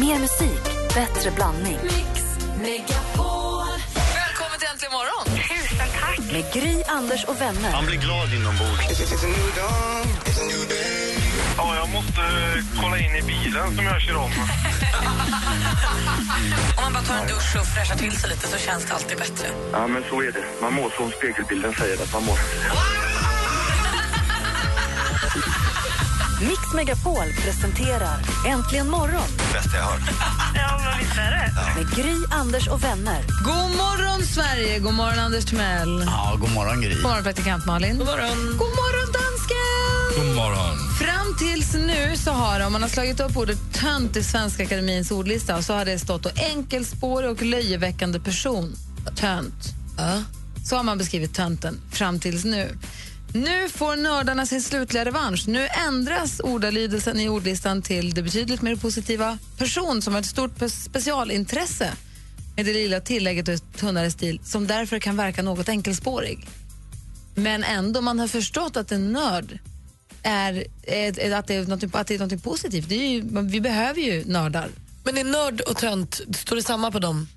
Mer musik, bättre blandning. Välkommen till Äntligen morgon! Tusen tack. Med Gry, Anders och vänner. Man blir glad inombords. Ja, jag måste eh, kolla in i bilen som jag kör om. Om man bara tar en dusch och fräschar till sig lite så känns det alltid bättre. Ja, men så är det. Man mår som spegelbilden säger att man mår. Mix Megapol presenterar Äntligen morgon Bästa jag hört. Ja, men visst är det. med Gry, Anders och vänner. God morgon, Sverige! God morgon, Anders Timell. Ja, god morgon Gry. God morgon, praktikant Malin. God morgon, God morgon dansken! God morgon. Fram tills nu så har det, om man har slagit upp ordet tönt i Svenska Akademins ordlista så har det stått enkelspårig och löjeväckande person. Tönt. Så har man beskrivit tönten fram tills nu. Nu får nördarna sin slutliga revansch. Nu ändras ordalydelsen i ordlistan till det betydligt mer positiva person som har ett stort pe- specialintresse med det lilla tillägget och ett tunnare stil som därför kan verka något enkelspårig. Men ändå, man har förstått att en nörd är, är, är att, det är något, att det är något positivt. Det är ju, vi behöver ju nördar. Men är nörd och tönt, står det samma på dem?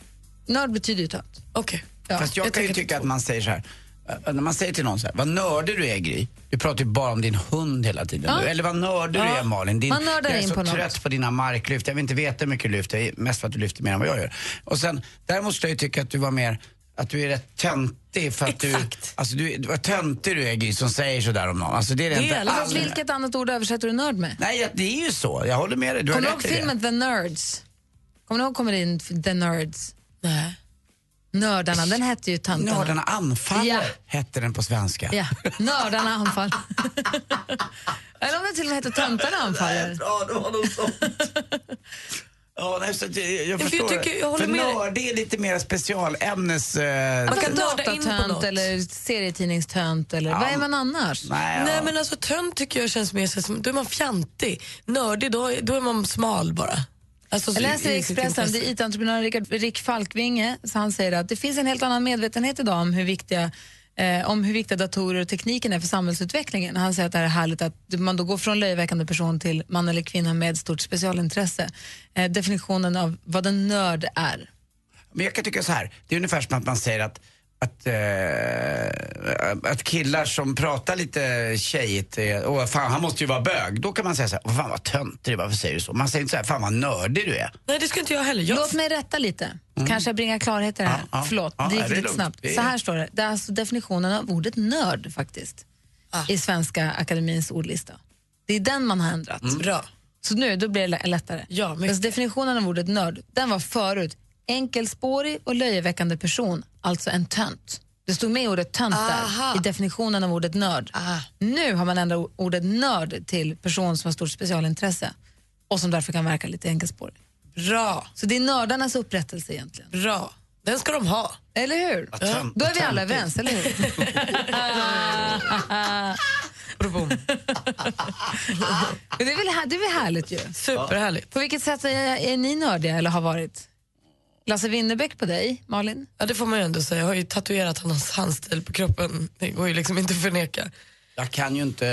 Nörd betyder ju tönt. Okej. Ja. Fast jag, jag kan ju tycka att man säger så här. Eh, När man säger till någon så här, vad nördig du är Gry. Du pratar ju bara om din hund hela tiden. Ja. Du. Eller vad nördig du är Malin. Din, Man nördar jag är in så på något. trött på dina marklyft. Jag vill inte veta hur mycket du lyfter. Mest för att du lyfter mer än vad jag gör. Och sen, däremot skulle jag ju tycka att du var mer att du är rätt töntig för att Exakt. du, alltså du, vad töntig du är Gry som säger sådär om någon. Alltså det är det, Det är inte alls. Vilket annat ord översätter du nörd med? Nej, det är ju så. Jag håller med dig. Du Kommer du ihåg filmen The Nerds? Kommer du ihåg kommer det in The Nerds? Nej. Nördarna, den hette ju Töntarna. Nördarna anfaller Ja. hette den på svenska. Ja, Nördarna anfaller. Eller om det till och med heter Töntarna anfaller. Ja, det var något sånt. Ja, nej, så jag, jag för jag förstår. tycker- jag för med dig. nörd är lite mer specialämnes... Eh, Man kan nörda in på datatönt något. eller serietidningstönt eller vad är man annars? nej, ja. Nej men alltså tönt tycker jag känns mer som, då är man fjantig. Nördig, då, då är man smal bara. Alltså, Jag läser i Expressen, det är IT-entreprenören Rick, Falkvinge, så han säger att det finns en helt annan medvetenhet idag om hur viktiga eh, om hur viktiga datorer och tekniken är för samhällsutvecklingen. Han säger att det är härligt att man då går från löjeväckande person till man eller kvinna med stort specialintresse. Eh, definitionen av vad en nörd är. Men jag kan tycka så här. det är ungefär som att man säger att att, eh, att killar som pratar lite tjejigt, åh fan han måste ju vara bög. Då kan man säga så här, fan vad töntig du är, varför säger du så? Man säger inte så här, fan vad nördig du är. Nej det skulle inte jag heller. Jag, Låt mig rätta lite. Kanske bringa klarhet i det här. Mm. Ja, ja. Förlåt, Ja, det gick lite lugnt. snabbt. Så här står det. Det är alltså definitionen av ordet nörd faktiskt. Ah. I Svenska Akademins ordlista. Det är den man har ändrat. Mm. Bra. Så nu då blir det lä- lättare. Ja, alltså definitionen av ordet nörd, den var förut enkelspårig och löjeväckande person, alltså en tönt. Det stod med ordet tönt där i definitionen av ordet nörd. Nu har man ändrat ordet nörd till person som har stort specialintresse och som därför kan verka lite enkelspårig. Bra, Så det är nördarnas upprättelse egentligen. bra. Den ska de ha. Eller hur? tönt- Då är vi alla överens, eller hur? Det, är väl, här- det är väl härligt ju? Superhärligt. På vilket sätt är, är ni nördiga eller har varit? Lasse Winnerbäck på dig, Malin? Ja det får man ju ändå säga. Jag har ju tatuerat hans handstil på kroppen. Det går ju liksom inte att förneka. Jag kan ju inte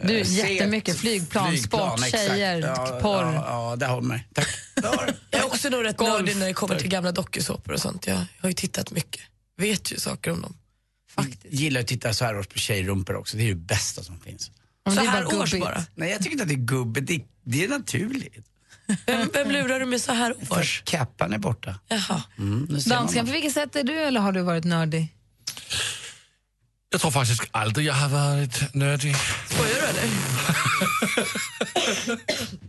eh, Du, se jättemycket. ett Flygplan, sport, exakt. tjejer, ja, porr. Ja, ja, det håller mig. Tack. Har. Jag är också nog rätt nördig när det kommer till gamla dokusåpor och sånt. Jag, jag har ju tittat mycket. Vet ju saker om dem. Faktiskt. gillar att titta så här års på tjejrumpor också. Det är det bästa som finns. Om Så det är här bara års gubbigt. bara. Nej, jag tycker inte att det är gubbigt. Det, det är naturligt. Vem, vem lurar du med så här För års? kappan är borta. Jaha. Mm, Dansken, på vilket sätt är du eller har du varit nördig? Jag tror faktiskt aldrig jag har varit nördig. Skojar du eller?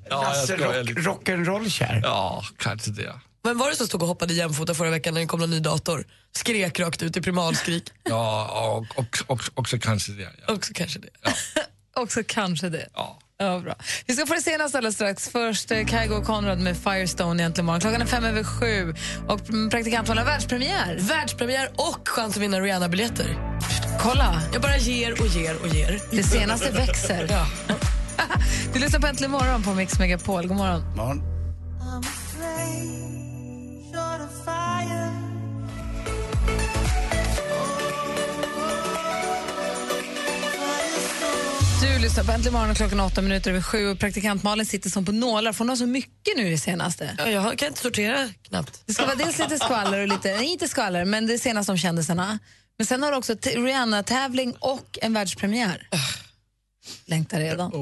Ja, Lasse jag rock, lite. rock'n'roll-kär. Ja, kanske det. Vem var det som stod och hoppade jämfota förra veckan när det kom en ny dator? Skrek rakt ut i primalskrik. Ja, och, och, och, också kanske det. Ja. Också kanske det. Också kanske det. Ja. Ja, bra. Vi ska få det senaste alldeles strax. Först eh, Kygo och Conrad med Firestone egentligen imorgon. Klockan är fem över sju och praktikantmannen har världspremiär. Världspremiär och chans att vinna Rihanna-biljetter. Kolla, Jag bara ger och ger och ger. det senaste växer. Ja. Du lyssnar på Äntligen morgon på Mix Megapol. God morgon. Morgon. Du lyssnar på Äntligen morgon klockan åtta minuter över sju och praktikant Malin sitter som på nålar för hon har så mycket nu i senaste. Ja, jag kan inte sortera knappt. Det ska vara dels lite skvaller och lite, nej inte skvaller, men det senaste om kändisarna. Men sen har du också Rihanna-tävling och en världspremiär. Längtar redan.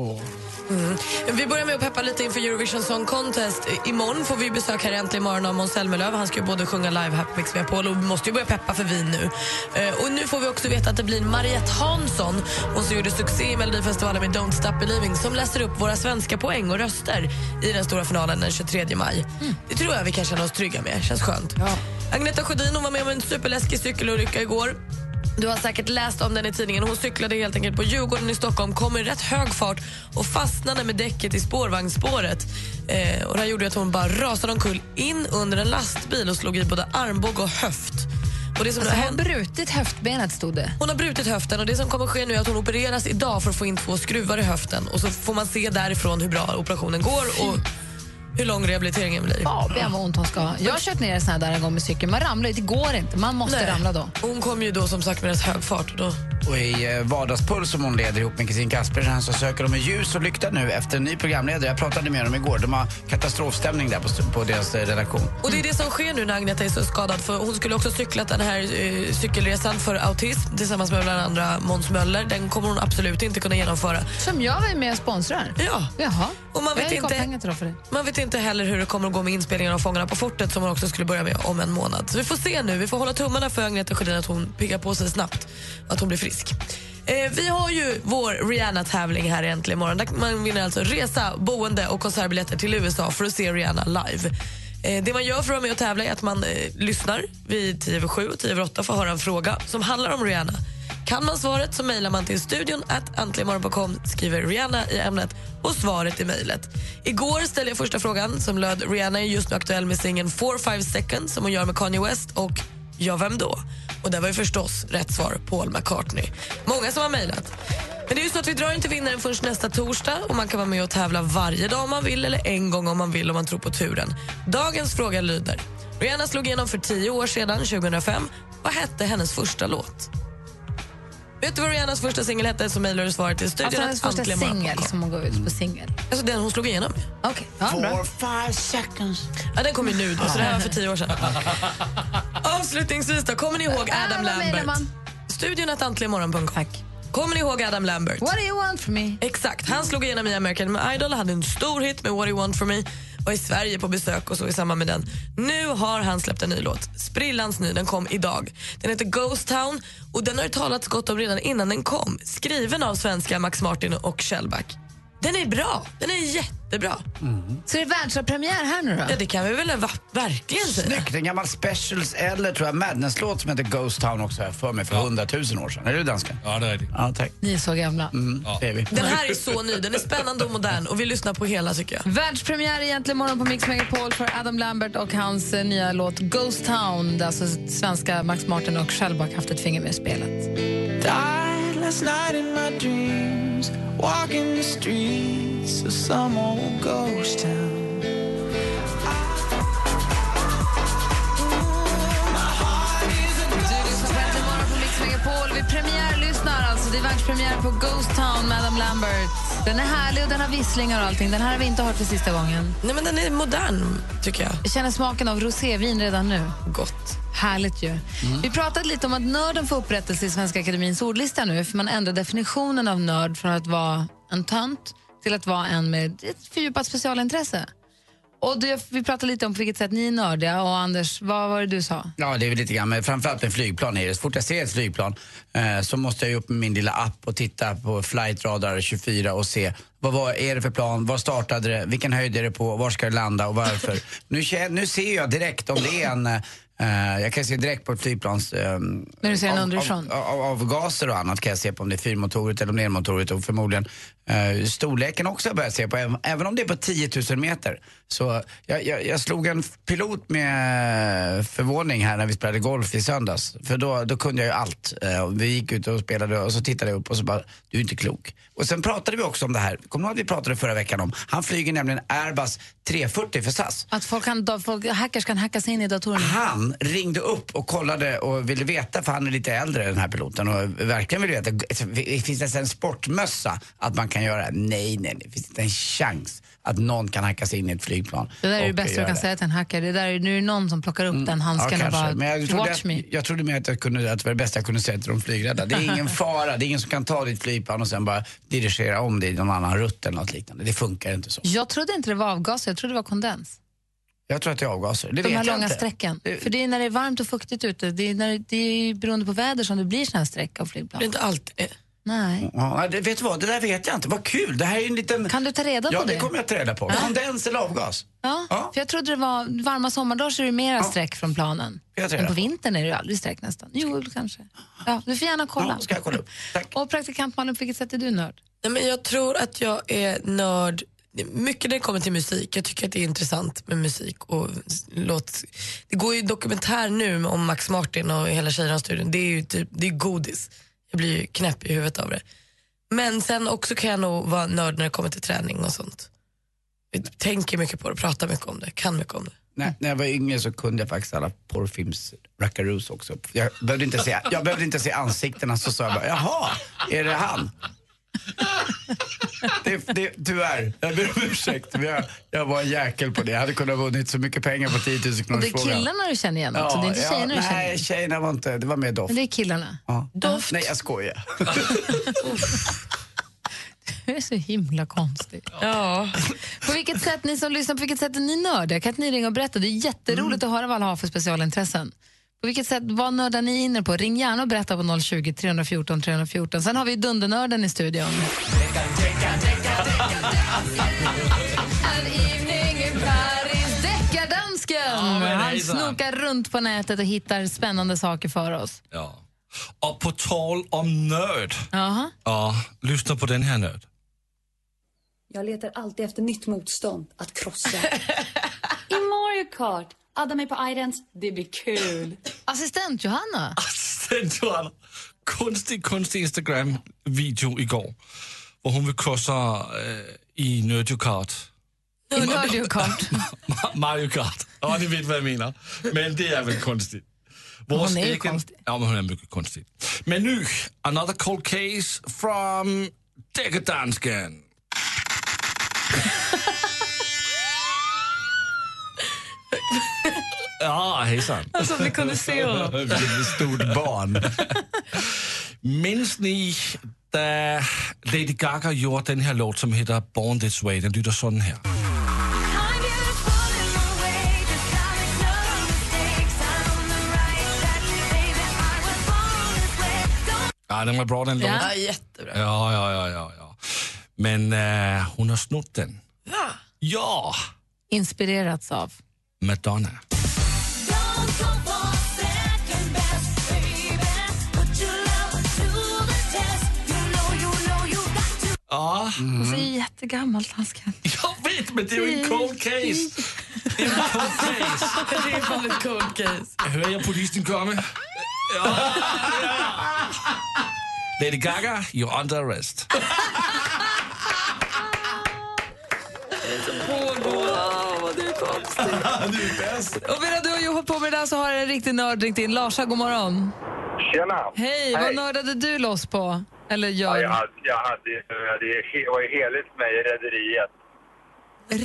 Mm. Vi börjar med att peppa lite inför Eurovision Song Contest. Imorgon får vi besök här Äntligen morgon av Måns Zelmerlöw. Han ska ju både sjunga live här på Mix Megapol och vi måste ju börja peppa för vin nu. Eh, och nu får vi också veta att det blir Mariette Hansson, hon som gjorde succé i Melodifestivalen med Don't Stop Believing, som läser upp våra svenska poäng och röster i den stora finalen den 23 maj. Det tror jag vi kan känna oss trygga med. Känns skönt. Agneta Sjödin hon var med om en superläskig cykelolycka igår. Du har säkert läst om den i tidningen. Hon cyklade helt enkelt på Djurgården i Stockholm, kom i rätt hög fart och fastnade med däcket i spårvagnsspåret. Eh, och det här gjorde att hon bara rasade omkull in under en lastbil och slog i både armbåge och höft. Och det som Alltså, nu har brutit höftbenet stod det. hon har brutit höften och det som kommer ske nu är att hon opereras idag för att få in två skruvar i höften och så får man se därifrån hur bra operationen går och hur lång rehabiliteringen blir. Fabian vad ont hon ska ha. Jag har kört ner en sån här där en gång med cykeln. Man ramlar ju, det går inte. Man måste Nej. ramla då. Hon kom ju då som sagt med rätt hög fart. Då... Och i eh, Vardagspuls som hon leder ihop med Kristin Kaspersen så söker de med ljus och lykta nu efter en ny programledare. Jag pratade med dem igår. De har katastrofstämning där på, på deras eh, redaktion. Och det är det som sker nu när Agneta är så skadad. För Hon skulle också cyklat den här eh, cykelresan för autism tillsammans med bland andra Måns Möller. Den kommer hon absolut inte kunna genomföra. Som jag var med och sponsrar. Ja. Jaha. Och man vet inte-. Man vet inte heller hur det kommer att gå med inspelningen av Fångarna på fortet som hon också skulle börja med om en månad. Så vi får se nu. Vi får hålla tummarna för Agneta Sjödin att hon piggar på sig snabbt att hon blir frisk. Eh, vi har ju vår Rihanna-tävling här äntligen imorgon. Där man vinner alltså resa, boende och konsertbiljetter till USA för att se Rihanna live. Eh, det man gör för att vara med och tävla är att man eh, lyssnar vid 10 över 7 och 10 över 8 för att höra en fråga som handlar om Rihanna. Kan man svaret så mejlar man till studion att antligenmorgon.com, skriver Rihanna i ämnet och svaret i mejlet. Igår ställde jag första frågan som löd Rihanna är just nu aktuell med singeln 4-5 seconds som hon gör med Kanye West och Ja, vem då? Och det var ju förstås rätt svar, Paul McCartney. Många som har mejlat. Men det är ju så att vi drar inte vinnaren förrän nästa torsdag och man kan vara med och tävla varje dag om man vill eller en gång om man vill om man tror på turen. Dagens fråga lyder. Rihanna slog igenom för tio år sedan, 2005. Vad hette hennes första låt? Vet du vad Rihannas första singel hette så mejlar du svaret till studion. Alltså hennes första singel som hon gav ut på singel. Alltså den hon slog igenom. Okej, ja, bra. five seconds. Ja, den kom ju nu då, så det här var för tio år sedan. Avslutningsvis då, kommer ni ihåg Adam Lambert? Studion att antligenmorgon.com. Tack. Kommer ni ihåg Adam Lambert? What do you want from me? Exakt. Han slog igenom i American Idol, hade en stor hit med What do you want from me var i Sverige på besök och så i samband med den. Nu har han släppt en ny låt. Sprillans ny, den kom idag. Den heter Ghost Town och den har det talats gott om redan innan den kom. Skriven av svenska Max Martin och Shellback. Den är bra. Den är jättebra. Så det är världspremiär här nu då? Ja, det kan vi väl va- verkligen säga. Snyggt. En gammal Specials eller tror jag Madness-låt som heter Ghost Town också jag för mig för hundratusen år sedan. Är du dansken? Ja, det är det. Ja, tack. Ni är så gamla. Mm, det är vi. Den här är så ny, den är spännande och modern och vi lyssnar på hela tycker jag. Världspremiär egentligen morgon på Mix Megapol för Adam Lambert och hans eh, nya låt Ghost Town där alltså svenska Max Martin och Shellback haft ett finger med i spelet. Walking the streets of some old ghost town. Du lyssnar på Det är världspremiär på Ghost Town med Adam Lambert. Den är härlig och den har visslingar och allting. Den här har vi inte hört för sista gången. Nej men den är modern tycker jag. Jag känner smaken av rosévin redan nu. Gott. Härligt ju. Vi pratade lite om att nörden får upprättelse i Svenska Akademins ordlista nu för man ändrar definitionen av nörd från att vara en tönt till att vara en med ett fördjupat specialintresse. Och det, vi pratade lite om på vilket sätt ni är nördiga och Anders, vad var det du sa? Ja, det är väl lite grann, men framförallt med flygplan är det. Så fort jag ser ett flygplan eh, så måste jag ju upp med min lilla app och titta på Flight Radar 24 och se vad var, är det för plan, var startade det, vilken höjd är det på, var ska det landa och varför. nu, nu ser jag direkt om det är en eh, jag kan se direkt på ett flygplans... Eh, När du ser av- underifrån? Av, av, av gaser och annat kan jag se på om det är fyrmotorigt eller om det är elmotorigt och förmodligen eh, storleken också börjat se på, även, även om det är på 10 000 meter. Så jag, jag, jag slog en pilot med förvåning här när vi spelade golf i söndags. För då, då kunde jag ju allt. Eh, vi gick ut och spelade och så tittade jag upp och så bara, du är inte klok. Och sen pratade vi också om det här, kommer du ihåg att vi pratade förra veckan om? Han flyger nämligen Airbus 340 för SAS. Att folk kan, folk, hackers kan hacka sig in i datorerna? Han ringde upp och kollade och ville veta, för han är lite äldre den här piloten och verkligen ville veta, det finns nästan en sportmössa att man kan göra. Nej, nej, nej, det finns inte en chans att någon kan hacka sig in i ett flygplan. Det där är det bästa du kan det. säga till en hackare. Det där är, nu är det någon som plockar upp den handsken Ja, och bara Men jag trodde, watch me. att, jag trodde mer att, jag kunde, att det var det bästa jag kunde säga till de flygrädda. Det är ingen fara, det är ingen som kan ta ditt flygplan och sen bara dirigera om det i någon annan rutt eller något liknande. Det funkar inte så. Jag trodde inte det var avgaser, jag trodde det var kondens. Jag tror att det är avgaser. Det De här långa inte. strecken. Det- För det är när det är varmt och fuktigt ute. Det är, när det, det är beroende på väder som det blir såna här streck av flygplan. Det är inte alltid. Nej. Ja, det, vet du vad, det där vet jag inte. Vad kul, det här är en liten... Kan du ta reda ja, på det? det kommer jag ta reda på. Kondens eller avgas? Ja, Ja. för jag trodde det var varma sommardagar så är det mera streck från planen. Men på vintern är det ju aldrig streck nästan. Jo, kanske. Ja, du får gärna kolla. Ja, ska jag kolla upp. Tack. Och praktikant Malin, på vilket sätt är du nörd? Nej, men jag tror att jag är nörd mycket när det kommer till musik. Jag tycker att det är intressant med musik. Och låt, det går ju dokumentär nu om Max Martin och hela Tjejerna-studion. Det är ju typ, det är godis. Jag blir ju knäpp i huvudet av det. Men sen också kan jag nog vara nörd när det kommer till träning och sånt. Jag tänker mycket på det, pratar mycket om det, kan mycket om det. När, när jag var yngre så kunde jag faktiskt alla porrfilms rackaroos också. Jag behövde, inte se, jag behövde inte se ansiktena så sa jag bara, jaha, är det han? Det, det, tyvärr, jag ber om ursäkt. Jag, jag var en jäkel på det. Jag hade kunnat vunnit så mycket pengar på 10 000 Och kronors det är killarna du känner igen också, det är inte tjejerna du känner Nej, igen. tjejerna var inte, det var mer doft. Men det är killarna. Ja. Doft. Nej, jag skojar. Det är så himla konstigt. Ja. På vilket sätt, ni som lyssnar, på vilket sätt är ni nördiga? Kan inte ni ringa och berätta? Det är jätteroligt att höra vad alla har för specialintressen. På vilket sätt, vad nördar ni inne på? Ring gärna och berätta på 020 314 314. Sen har vi Dundernörden i studion. Deckardansken! Ja, Han snokar runt på nätet och hittar spännande saker för oss. Ja. Och på tal om nörd, Jaha. ja, lyssna på den här nörd. Jag letar alltid efter nytt motstånd att krossa. I Mario Kart. Adda mig på iDance. Det blir kul. Assistent Johanna. Du en konstig, konstig Instagram-video igår, hvor hun vil krosse øh, i Nerdio Kart. I Mario Kart. Mario Kart. Ja, ni vet vad jag menar. Men det är väl konstigt. Vores Hon är egen- konstig. Ja, men hon är mycket konstig. Men nu, another cold case from Deckardansken. ja, hejsan. Alltså om ni kunde se honom. Vilket stort barn. Minns ni, da Lady Gaga gjorde den här låt som heter Born This Way? Den lyder sådan här. Ja, den var bra den låten. Ja. Ja, jättebra. Ja, ja, ja, ja. ja. Men eh, hon har snott den. Va? Ja, Inspirerats av. Madonna. Ja, Och så är det jättegammalt, dansken. jag vet, men det är ju en cold case. Det är en cold case. Det är fan ett cold case. Hör jag polisen komma? Ja. ja. Lady Gaga, you're under arrest. Och medan du har jobbat på med det där så har en riktig nörd ringt in. Larsa, god morgon. Tjena! Hej, vad nördade du loss på? Eller gör? Ja, jag hade, jag hade, jag hade, det var ju heligt för mig i Rederiet.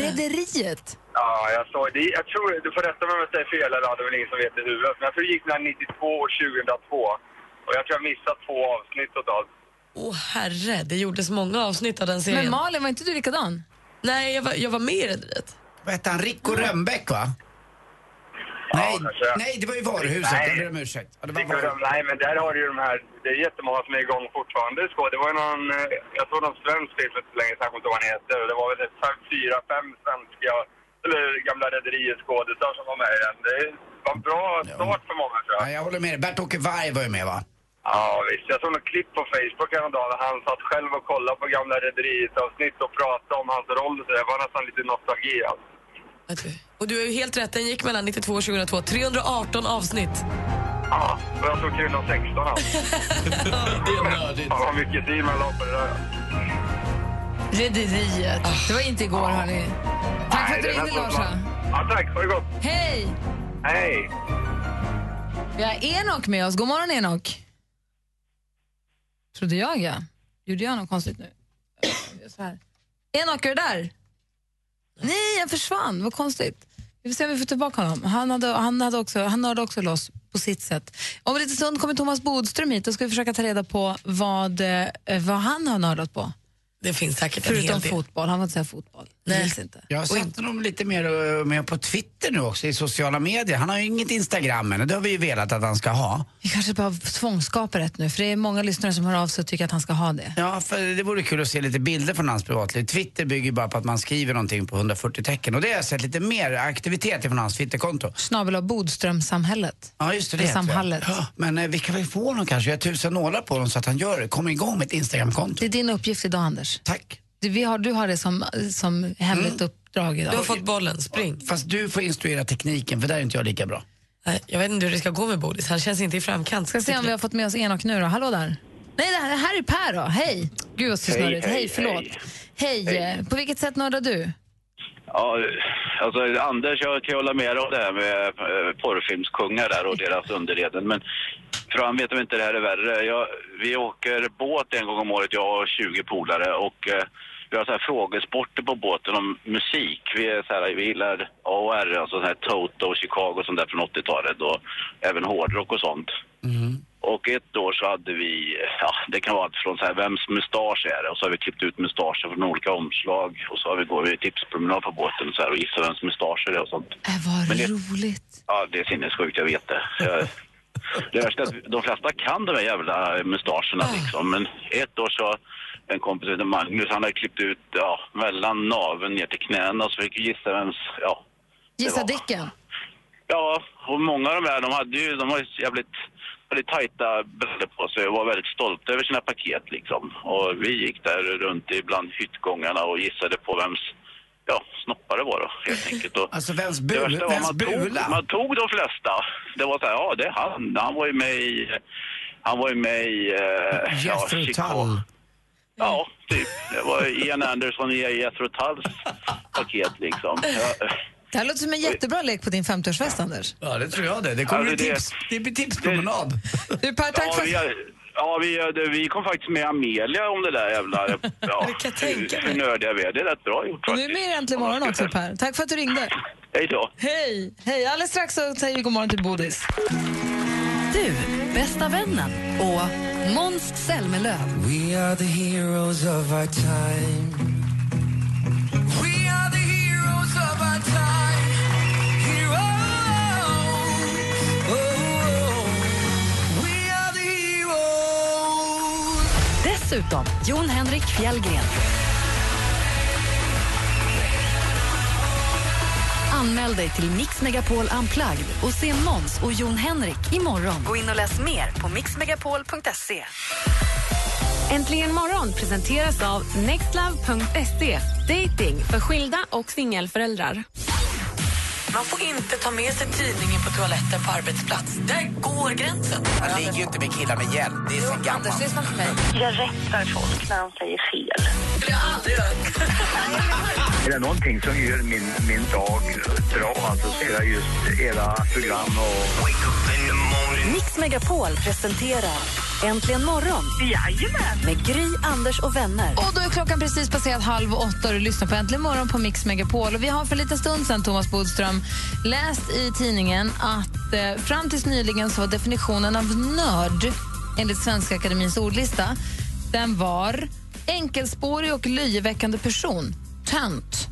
Rederiet? Ja, jag sa det. Jag tror, du får rätta mig om jag säger fel eller det är väl ingen som vet i huvudet. Men jag tror det gick mellan 92 och 2002. Och jag tror jag missat två avsnitt totalt. Åh herre, det gjordes många avsnitt av den serien. Men Malin, var inte du likadan? Nej, jag var, jag var med i Rederiet. Vad hette han? Rico Rönnbäck va? Nej, kanske. nej, det var ju varuhuset. Nej. Jag ber om ursäkt. Ja, det var varuhuset. Nej, men där har du ju de här... Det är jättemånga som är igång fortfarande. Så det var ju någon... eh, Jag tror någon svensk film för inte länge sedan, jag kommer inte ihåg vad han heter. Det var väl fem, fyra, fem svenska... Eller gamla rederieskådisar som var med i den. Det var en bra start för många, tror jag. Ja, jag håller med dig. Bert-Åke Varg var ju med va? Ja, visst. Jag såg något klipp på Facebook häromdagen han satt själv och kollade på gamla Rederiet-avsnitt och pratade om hans roll. Så det var nästan lite nostalgi. Alltså. Och du har ju helt rätt, den gick mellan 92 och 2002. 318 avsnitt. Ja, och jag såg Kvinna 16 alltså. Det är nördigt. Fan vad mycket tid man la på det där. Rederiet. Det var inte igår, hörni. Tack för att du ringde, man- Ja, tack. Ha det gott. Hej! Hej! Vi har Enok med oss. God morgon, Enok. Trodde jag, ja. Gjorde jag något konstigt nu? Enok, är du där? Nej, han försvann. Vad konstigt. Vi får se om vi får tillbaka honom. Han, hade, han, hade också, han nördade också loss på sitt sätt. Om en liten stund kommer Thomas Bodström hit och ska vi försöka ta reda på vad, eh, vad han har nördat på. Det finns säkert en hel Förutom del. fotboll. Han vill inte säga fotboll. Nej. inte. Jag har sett honom lite mer eh, med på Twitter nu också, i sociala medier. Han har ju inget Instagram än och det har vi ju velat att han ska ha. Vi kanske bara tvångsskapar rätt nu, för det är många lyssnare som hör av sig och tycker att han ska ha det. Ja, för det vore kul att se lite bilder från hans privatliv. Twitter bygger ju bara på att man skriver någonting på 140 tecken och det har jag sett lite mer aktivitet från hans Twitterkonto. Snabel av Bodströmsamhället. Ja, just det. Samhallet. Ja, men eh, vi kan väl få honom kanske, jag har tusen nålar på honom så att han gör det. Kommer igång med ett Instagramkonto. Det är din uppgift idag, Anders. Tack. Du, vi har, du har det som, som hemligt uppdrag idag. Du har fått bollen, spring. Fast du får instruera tekniken för där är inte jag lika bra. Nej, Jag vet inte hur det ska gå med Bodis, han känns inte i framkant. Ska se om vi har fått med oss Enok nu då. Hallå där. Nej, det här, är Per då. Hej. Gud vad så Hej, snurrigt. hej, Hej, förlåt. Hej. Hej. eh, På vilket sätt nördar du? Ja, alltså Anders, jag kan hålla med om det här med eh, porrfilmskungar där och deras underreden. Men för han vet om inte det här är värre. Jag, vi åker båt en gång om året, jag och 20 polare. Och eh, vi har så här frågesporter på båten om musik. Vi, är så här, vi gillar AOR, alltså så här Toto och Chicago och sånt där från 80-talet. Och även hårdrock och sånt. Och ett år så hade vi, ja det kan vara allt från så här, vems mustasch är det? Och så har vi klippt ut mustascher från olika omslag. Och så har vi går vi tipspromenad på båten och så här och gissar vems mustasch det är och sånt. Äh, vad Men det- roligt. Ja, det är sinnessjukt, jag vet det. Jag, det värsta är att de flesta kan de här jävla mustascherna liksom. Men ett år så, en kompis som heter Magnus, han har klippt ut, ja, mellan naveln ner till knäna och så fick vi gissa vems, ja. Gissa. Dicken. Ja, och många av de här, de hade ju, de var ju jävligt, väldigt tajta brallor på sig och var väldigt stolta över sina paket liksom. Och vi gick där runt ibland hyttgångarna och gissade på vems, ja, snoppar det var då, helt enkelt. Och Alltså vems, bul, värsta var vems man tog, bula? man tog de flesta. Det var så här, ja det är han. Han var ju med i, han var ju med i, eh, ja, Jethro Chicago. Tull. Ja, typ. Det var Ian Anderson i Jethro Tulls paket liksom. Ja, Det här låter som en jättebra lek på din 50-årsfest, Anders. Ja, det tror jag det. Det kommer Alltså, bli det- tips. Det blir tipspromenad. Du, Per, tack ja, för vi, ja vi, det- vi kom faktiskt med Amelia om det där jävla... Ja, Det kan tänka hur, hur nördiga vi är. Det är rätt bra gjort är faktiskt. med i Äntligen morgon också, Per. Tack för att du ringde. Hej då. Hej! Hej! Alldeles strax så säger vi god morgon till Bodis. Du, bästa vännen och Måns Zelmerlöw. We are the heroes of our time. We are the heroes of our time. Heroes. Oh, we are the heroes. Dessutom Jon Henrik Fjällgren. Anmäl dig till Mix Megapol Unplugged och se Måns och Jon Henrik imorgon. Gå in och läs mer på mixmegapol.se. Äntligen morgon presenteras av nextlove.se. Dating för skilda och singelföräldrar. Man får inte ta med sig tidningen på toaletten på arbetsplats. Där går gränsen. Han ligger ju inte med killar med hjälp. Det är sen gammalt. Jag rättar folk när de säger fel. Det jag aldrig. Är det någonting som gör min, min dag bra alltså, så är det just era program och... Mix Megapol presenterar Äntligen morgon Jajamän! med Gry, Anders och vänner. Och då är klockan precis passerat halv åtta och du lyssnar på Äntligen morgon på Mix Megapol. Och vi har för en liten stund sedan, Thomas Bodström, läst i tidningen att eh, fram tills nyligen så var definitionen av nörd enligt Svenska Akademins ordlista, den var enkelspårig och löjeväckande person. Tönt,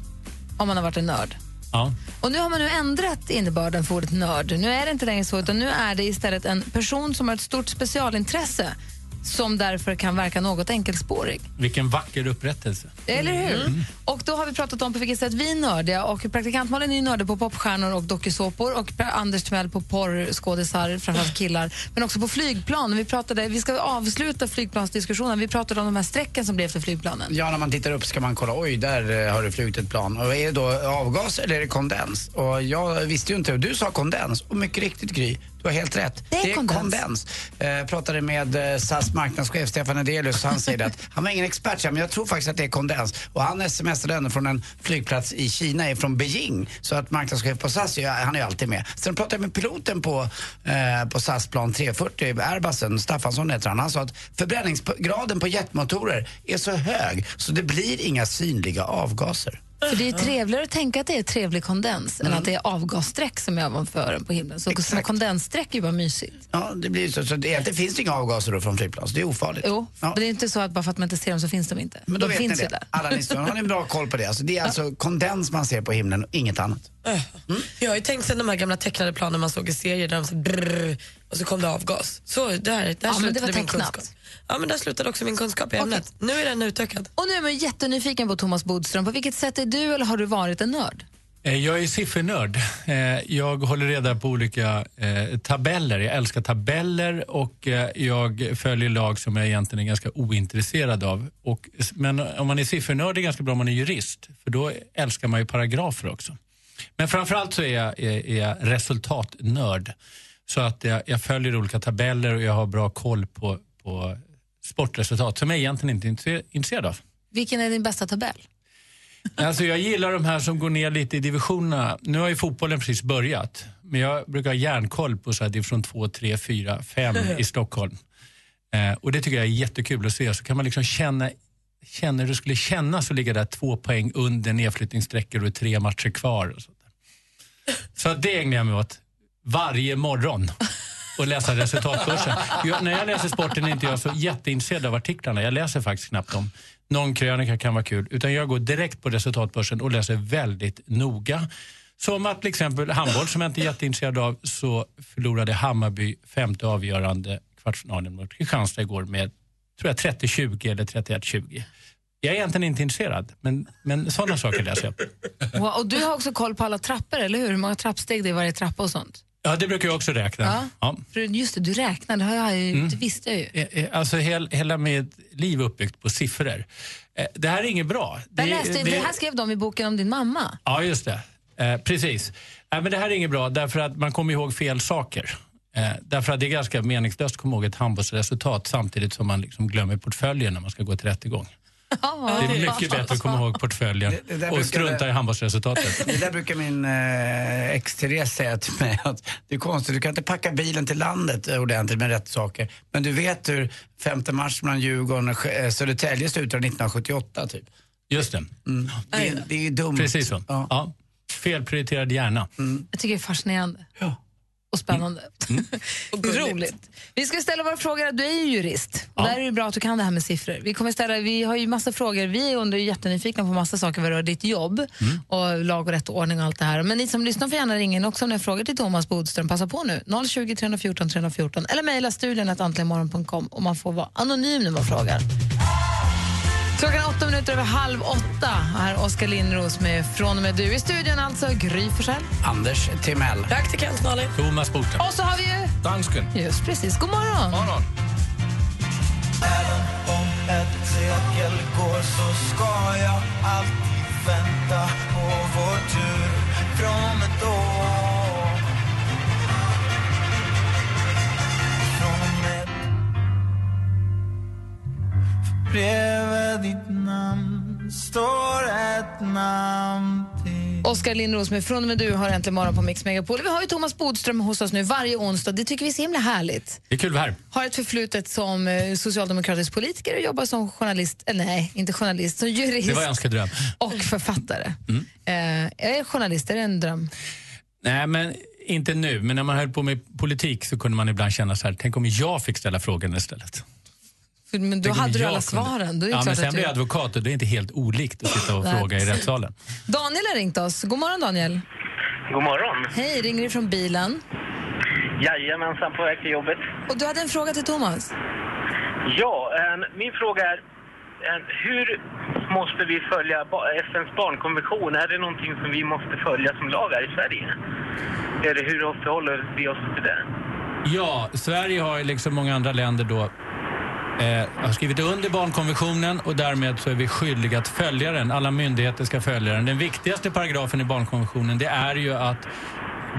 om man har varit en nörd. Ja. Och nu har man nu ändrat innebörden för ordet nörd. Nu är det inte längre så, utan nu är det istället en person som har ett stort specialintresse som därför kan verka något enkelspårig. Vilken vacker upprättelse. Eller hur? Mm. Och då har vi pratat om på vilket sätt vi är nördiga och praktikant Malin är nördig på popstjärnor och dokusåpor och Anders Timell på porrskådisar, framförallt killar, men också på flygplan. Vi, pratade, vi ska avsluta flygplansdiskussionen. Vi pratade om de här strecken som blir efter flygplanen. Ja, när man tittar upp ska man kolla, oj, där eh, har det flugit ett plan. Och är det då avgas eller är det kondens? Och jag visste ju inte, du sa kondens. Och mycket riktigt Gry, Du har helt rätt. Det är kondens. kondens. Eh, pratade med eh, SAS marknadschef Stefan Nedelius han säger att han var ingen expert men jag tror faktiskt att det är kondens. Och han smsade ändå från en flygplats i Kina, från Beijing. Så att marknadschef på SAS, han är ju alltid med. Sen pratade jag med piloten på, eh, på SAS plan 340, Airbusen, Staffansson heter han. Han sa att förbränningsgraden på jetmotorer är så hög så det blir inga synliga avgaser. För det är trevligare att tänka att det är trevlig kondens än att det är avgasstreck som är ovanför på himlen. Så små kondensstreck är ju bara mysigt. Ja, det blir ju så. så det, egentligen finns det inga avgaser då från flygplan, så det är ofarligt. Jo, men det är inte så att bara för att man inte ser dem så finns de inte. Men då de vet finns ni ju det. där. Alla ni har ni en bra koll på det. Alltså, det är alltså kondens man ser på himlen och inget annat. Jag har ju tänkt sen de här gamla tecknade planen man såg i serier där de så brrr, och så kom det avgas. Så där, där Ja, men det var min tecknat. Ja, men där slutade också min kunskap i ämnet. Nu är den utökad. Och nu är man jättenyfiken på Thomas Bodström. På vilket sätt är du eller har du varit en nörd? Eh, Jag är siffernörd. Eh, Jag håller reda på olika eh, tabeller. Jag älskar tabeller och jag följer lag som jag egentligen är ganska ointresserad av. Och, men om man är siffernörd är det ganska bra om man är jurist, för då älskar man ju paragrafer också. Men framförallt så är jag, är, är jag resultatnörd. Så att jag, jag följer olika tabeller och jag har bra koll på, på sportresultat som jag egentligen inte är intre- intresserad av. Vilken är din bästa tabell? Alltså jag gillar de här som går ner lite i divisionerna. Nu har ju fotbollen precis börjat. Men jag brukar ha järnkoll på så här division 2, 3, 4, 5 i Stockholm. Eh, och det tycker jag är jättekul att se. Så kan man liksom känna, känna hur det skulle kännas att ligga där två poäng under nedflyttningsstreckor och tre matcher kvar. Och så så det ägnar jag mig åt varje morgon. Och läsa resultatbörsen. Jag, när jag läser sporten är inte jag så jätteintresserad av artiklarna. Jag läser faktiskt knappt dem. Någon krönika kan vara kul. Utan jag går direkt på resultatbörsen och läser väldigt noga. Som att till exempel handboll som jag inte är jätteintresserad av så förlorade Hammarby femte avgörande kvartsfinalen mot Kristianstad igår med tror jag 30-20 eller 31-20. Jag är egentligen inte intresserad, men, men sådana saker läser jag. Wow, och du har också koll på alla trappor, eller hur? Hur många trappsteg det är i varje trappa och sånt? Ja, det brukar jag också räkna. Ja. Ja. För just det, du räknar, det, har jag ju, Mm. det visste jag ju. Eh, eh, Alltså hel, hela mitt liv uppbyggt på siffror. Eh, Det här är inget bra. Jag läste, det här skrev de i boken om din mamma. Ja, just det. Eh, precis. Eh, men det här är inget bra därför att man kommer ihåg fel saker. Eh, därför att det är ganska meningslöst att komma ihåg ett handbollsresultat samtidigt som man liksom glömmer portföljen när man ska gå till rättegång. Det är mycket bättre att komma ihåg portföljen Det- det och strunta det- i handbollsresultatet. Det där brukar min eh, ex-Therese säga till mig att det är konstigt, du kan inte packa bilen till landet ordentligt med rätt saker. Men du vet hur 5 mars mellan Djurgården och eh, Södertälje slutade 1978 typ. Just det. Mm. Det, är- det är ju dumt. Precis så. Ja. Felprioriterad hjärna. Jag tycker det är fascinerande. Ja. Och spännande. och roligt. Vi ska ställa våra frågor. Du är ju jurist. Och där är det bra att du kan det här med siffror. Vi, kommer ställa, vi har ju massa frågor. Vi är jättenyfikna på massa saker vad rör ditt jobb och lag och rätt och ordning och allt det här. Men ni som lyssnar får gärna ringa in också om ni har frågor till Thomas Bodström. Passa på nu. 020 314 314 eller mejla studion antligenmorgon.com och man får vara anonym när man frågar. Klockan åtta minuter över halv åtta. Här är Oskar Lindros med Från och med du. I studion alltså Gry Forssell. Anders Timell. Praktikant Malin. Thomas Bodström. Och så har vi ju... Dansken. Just precis. God morgon. Morgon. Även om ett sekel går så ska jag alltid vänta på vår tur från ett år. Bredvid ditt namn står ett namn till Oskar Lindros med Från och med du har äntligen morgon på Mix Megapol. Vi har ju Thomas Bodström hos oss nu varje onsdag. Det tycker vi är så himla härligt. Det är kul att vara här. Har ett förflutet som eh, socialdemokratisk politiker och jobbar som journalist, eller nej, inte journalist, som jurist Det var en önskedröm. och författare. Eh, är journalist, är det en dröm? Nej, men inte nu. Men när man höll på med politik så kunde man ibland känna så här, tänk om jag fick ställa frågan istället. För, men då hade du alla kunde. svaren. Då är det ja, men sen du... jag advokat och det är inte helt olikt att sitta och fråga i rättssalen. Daniel har ringt oss. God morgon Daniel. God morgon. Hej, ringer du från bilen? Jajamensan, på väg till jobbet. Och du hade en fråga till Thomas. Ja, min fråga är hur måste vi följa FNs barnkonvention? Är det någonting som vi måste följa som lag här i Sverige? Eller hur förhåller vi oss till det? Ja, Sverige har ju liksom många andra länder då eh, har skrivit under barnkonventionen och därmed så är vi skyldiga att följa den. Alla myndigheter ska följa den. Den viktigaste paragrafen i barnkonventionen det är ju att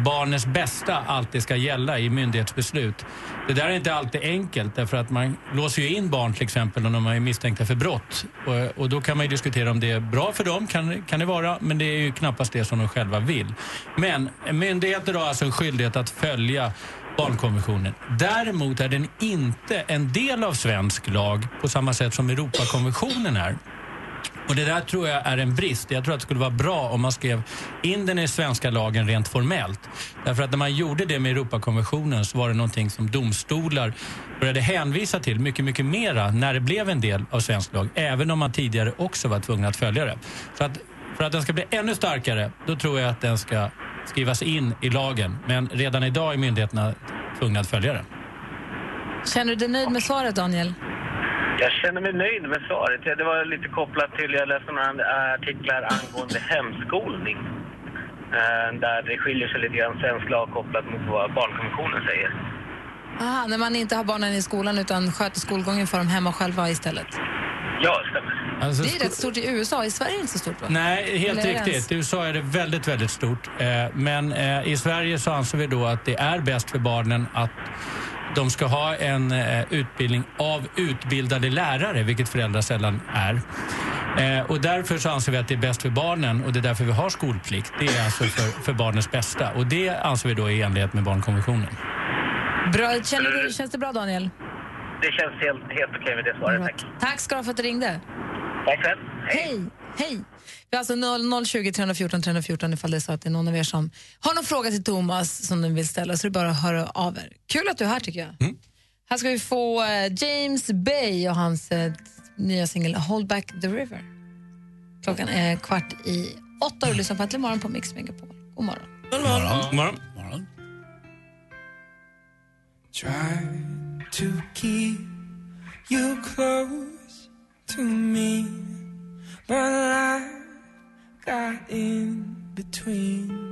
barnets bästa alltid ska gälla i myndighetsbeslut. Det där är inte alltid enkelt därför att man låser ju in barn till exempel om de är misstänkta för brott. Och, och då kan man ju diskutera om det är bra för dem, kan, kan det vara, men det är ju knappast det som de själva vill. Men myndigheter har alltså en skyldighet att följa barnkonventionen. Däremot är den inte en del av svensk lag på samma sätt som Europakonventionen är. Och Det där tror jag är en brist. Jag tror att det skulle vara bra om man skrev in den i svenska lagen rent formellt. Därför att när man gjorde det med Europakonventionen så var det någonting som domstolar började hänvisa till mycket, mycket mera när det blev en del av svensk lag. Även om man tidigare också var tvungen att följa det. Så att för att den ska bli ännu starkare, då tror jag att den ska skrivas in i lagen. Men redan idag är myndigheterna tvungna att följa den. Känner du dig nöjd med svaret, Daniel? Jag känner mig nöjd med svaret. Det var lite kopplat till, jag läste några artiklar angående hemskolning. Eh, Där det skiljer sig lite grann svensk lag kopplat mot vad barnkonventionen säger. Aha, när man inte har barnen i skolan utan sköter skolgången för dem hemma själva istället. Ja, stämmer. Alltså, det är rätt stort i USA, i Sverige är det inte så stort va? Nej, helt Eller riktigt. I USA är det väldigt, väldigt stort. Eh, Men eh, i Sverige så anser vi då att det är bäst för barnen att de ska ha en eh, utbildning av utbildade lärare, vilket föräldrar sällan är. Eh, Och därför så anser vi att det är bäst för barnen och det är därför vi har skolplikt. Det är alltså för, för barnens bästa och det anser vi då är i enlighet med barnkonventionen. Bra, känner du, känns det bra, Daniel? Det känns helt, helt okej med det svaret, tack. Tack ska du ha för att du ringde. Tack själv. Hej! Hej! Vi har alltså 0, 020 314 314 ifall det är så att det är någon av er som har någon fråga till Thomas som den vill ställa så det är bara att höra av er. Kul att du är här tycker jag. Här ska vi få eh, James Bay och hans eh, nya singel Hold Back the River. Klockan är kvart i åtta och du lyssnar på Äntligen morgon på Mix Megapol. God morgon. God morgon. God morgon. Try to keep you close to me, but life got in between.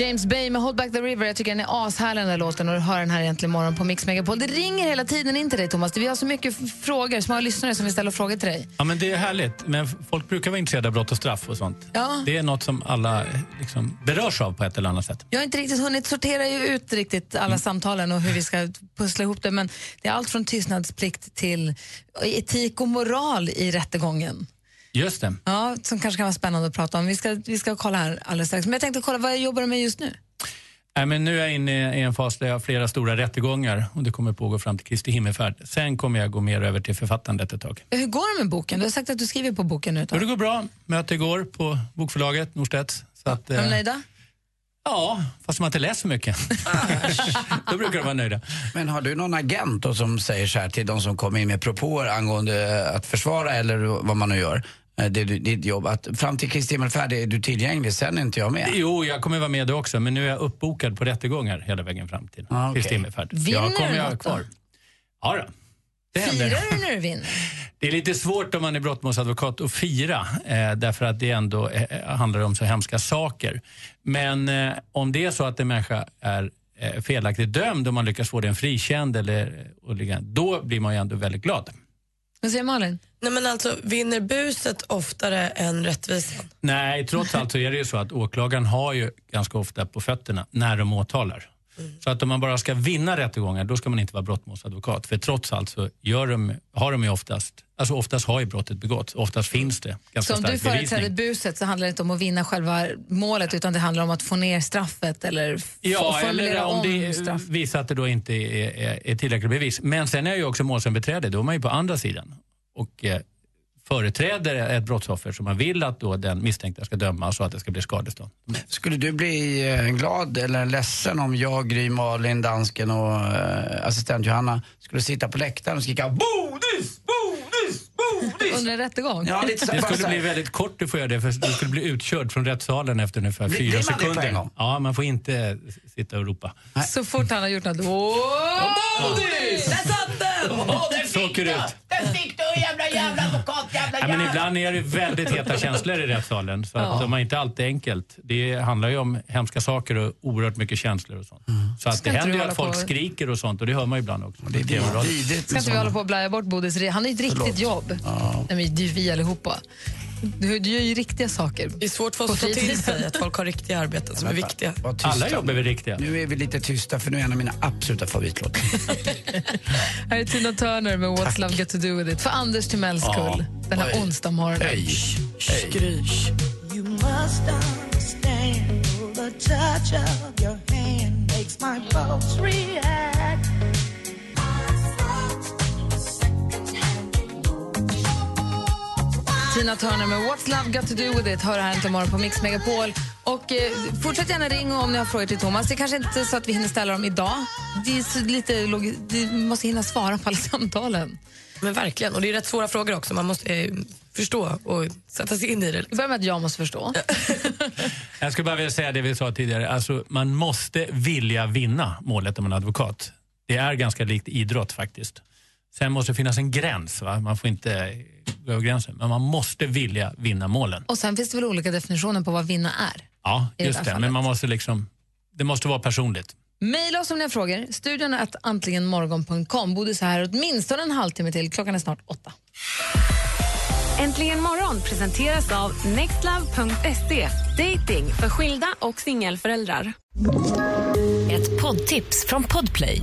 James Bay med Hold Back the River. Jag tycker den är ashärlig den där låten och du hör den här egentligen imorgon på Mix Megapol. Det ringer hela tiden in till dig Thomas. Vi har så mycket frågor, så många lyssnare som vill ställa frågor till dig. Ja, men det är härligt. Men folk brukar vara intresserade av brott och straff och sånt. Ja. Det är något som alla liksom, berörs av på ett eller annat sätt. Jag har inte riktigt hunnit sortera ut riktigt alla samtalen och hur vi ska pussla ihop det men det är allt från tystnadsplikt till etik och moral i rättegången. Just det. Ja, som kanske kan vara spännande att prata om. Vi ska, vi ska kolla här alldeles strax. Men jag tänkte kolla, vad jobbar du med just nu? Nej, men nu är jag inne i en fas där jag har flera stora rättegångar och det kommer pågå fram till Kristi himmelfärd. Sen kommer jag gå mer över till författandet ett tag. Hur går det med boken? Du har sagt att du skriver på boken nu. det går bra. Möte igår på bokförlaget Norstedts. Så att, Är de eh, nöjda? Ja, fast man inte läser mycket. Då brukar de vara nöjda. Men har du någon agent då som säger så här till de som kommer in med propåer angående att försvara eller vad man nu gör? Eh, Det är ditt jobb. Att fram till Kristi himmelfärd är du tillgänglig, sen är inte jag med. Jo, jag kommer vara med då också, men nu är jag uppbokad på rättegångar hela vägen fram till Ah, okej. Kristi himmelfärd. Vinner jag kommer du jag något då? kvar. Ja, då. Det händer. Firar du när du vinner? Det är lite svårt om man är brottmålsadvokat att fira eh, därför att det ändå eh, handlar om så hemska saker. Men eh, om det är så att en människa är eh, felaktigt dömd och man lyckas få den frikänd eller, eh, och ligga- då blir man ju ändå väldigt glad. Vad säger Malin? Nej, men alltså, vinner buset oftare än rättvisan? Nej, trots allt så är det ju så att åklagaren har ju ganska ofta på fötterna när de åtalar. Så att om man bara ska vinna rättegångar, då ska man inte vara brottmålsadvokat. För trots allt så gör de, har de ju oftast, alltså oftast har ju brottet begåtts. Oftast finns det ganska Så om du företräder buset så handlar det inte om att vinna själva målet utan det handlar om att få ner straffet eller Ja, formulera eller om om det straff. visar att det då inte är, är, är tillräckligt bevis. Men sen är jag ju också målsägandebiträde, då är man ju på andra sidan. Och eh, företräder ett brottsoffer som man vill att då den misstänkta ska dömas och att det ska bli skadestånd. Skulle du bli eh, glad eller ledsen om jag, Gry, Malin, dansken och eh, assistent Johanna skulle sitta på läktaren och skrika BODE! Under en rättegång? Ja, lite så, Det skulle bli väldigt kort, du får göra det, för du skulle bli utkörd från rättssalen efter ungefär Blir- fyra blir man det på en sekunder. gång? Ja, man får inte sitta och ropa. Så fort han har gjort något. Åh, Där satt den! Så åker du ut. Men stick du jävla jävla advokat jävla Ja, men jävla. ibland är det väldigt heta känslor i rättssalen. Så att Ja. de är inte alltid enkelt. Det handlar ju om hemska saker och oerhört mycket känslor och sånt. Så att det händer du ju att folk på- skriker och sånt och det hör man ju ibland också. Det är vidrigt Ska inte vi hålla på och blöja bort Bodis Han har ju ett riktigt Förlåt. Jobb. Nej, men det är ju vi allihopa. Du, du gör ju riktiga saker. Det är svårt för oss att ta till sig att folk har riktiga arbeten som är viktiga. Var tysta. Alla jobb är väl riktiga? Nu är vi lite tysta för nu är en av mina absoluta favoritlåtar. Här är Tina Turner med What's Love Got To Do With It för Anders Timells Ja. skull den här Oj. onsdag morgonen. You must understand the touch of your hand makes my pulse react. Tina Turner med What's Love Got To Do With It hör här äntligen morgon på Mix Megapol. Och eh, fortsätt gärna ringa om ni har frågor till Thomas. Det är kanske inte så att vi hinner ställa dem idag. Det är lite log- det måste hinna svara på alla samtalen. Men verkligen, och det är rätt svåra frågor också. Man måste eh, förstå och sätta sig in i det. Vi börjar med att jag måste förstå. Jag skulle bara vilja säga det vi sa tidigare. Alltså, man måste vilja vinna målet om en advokat. Det är ganska likt idrott faktiskt. Sen måste det finnas en gräns. Va? Man får inte gå över gränsen. Men man måste vilja vinna målen. Och sen finns det väl olika definitioner på vad vinna är. Ja, det just det. fallet. Men man måste liksom... Det måste vara personligt. Maila oss om ni har frågor. Studion är att antligenmorgon.com. Bodis här åtminstone en halvtimme till. Klockan är snart åtta. Äntligen morgon presenteras av nextlove.se. Dating för skilda och singelföräldrar. Ett poddtips från Podplay.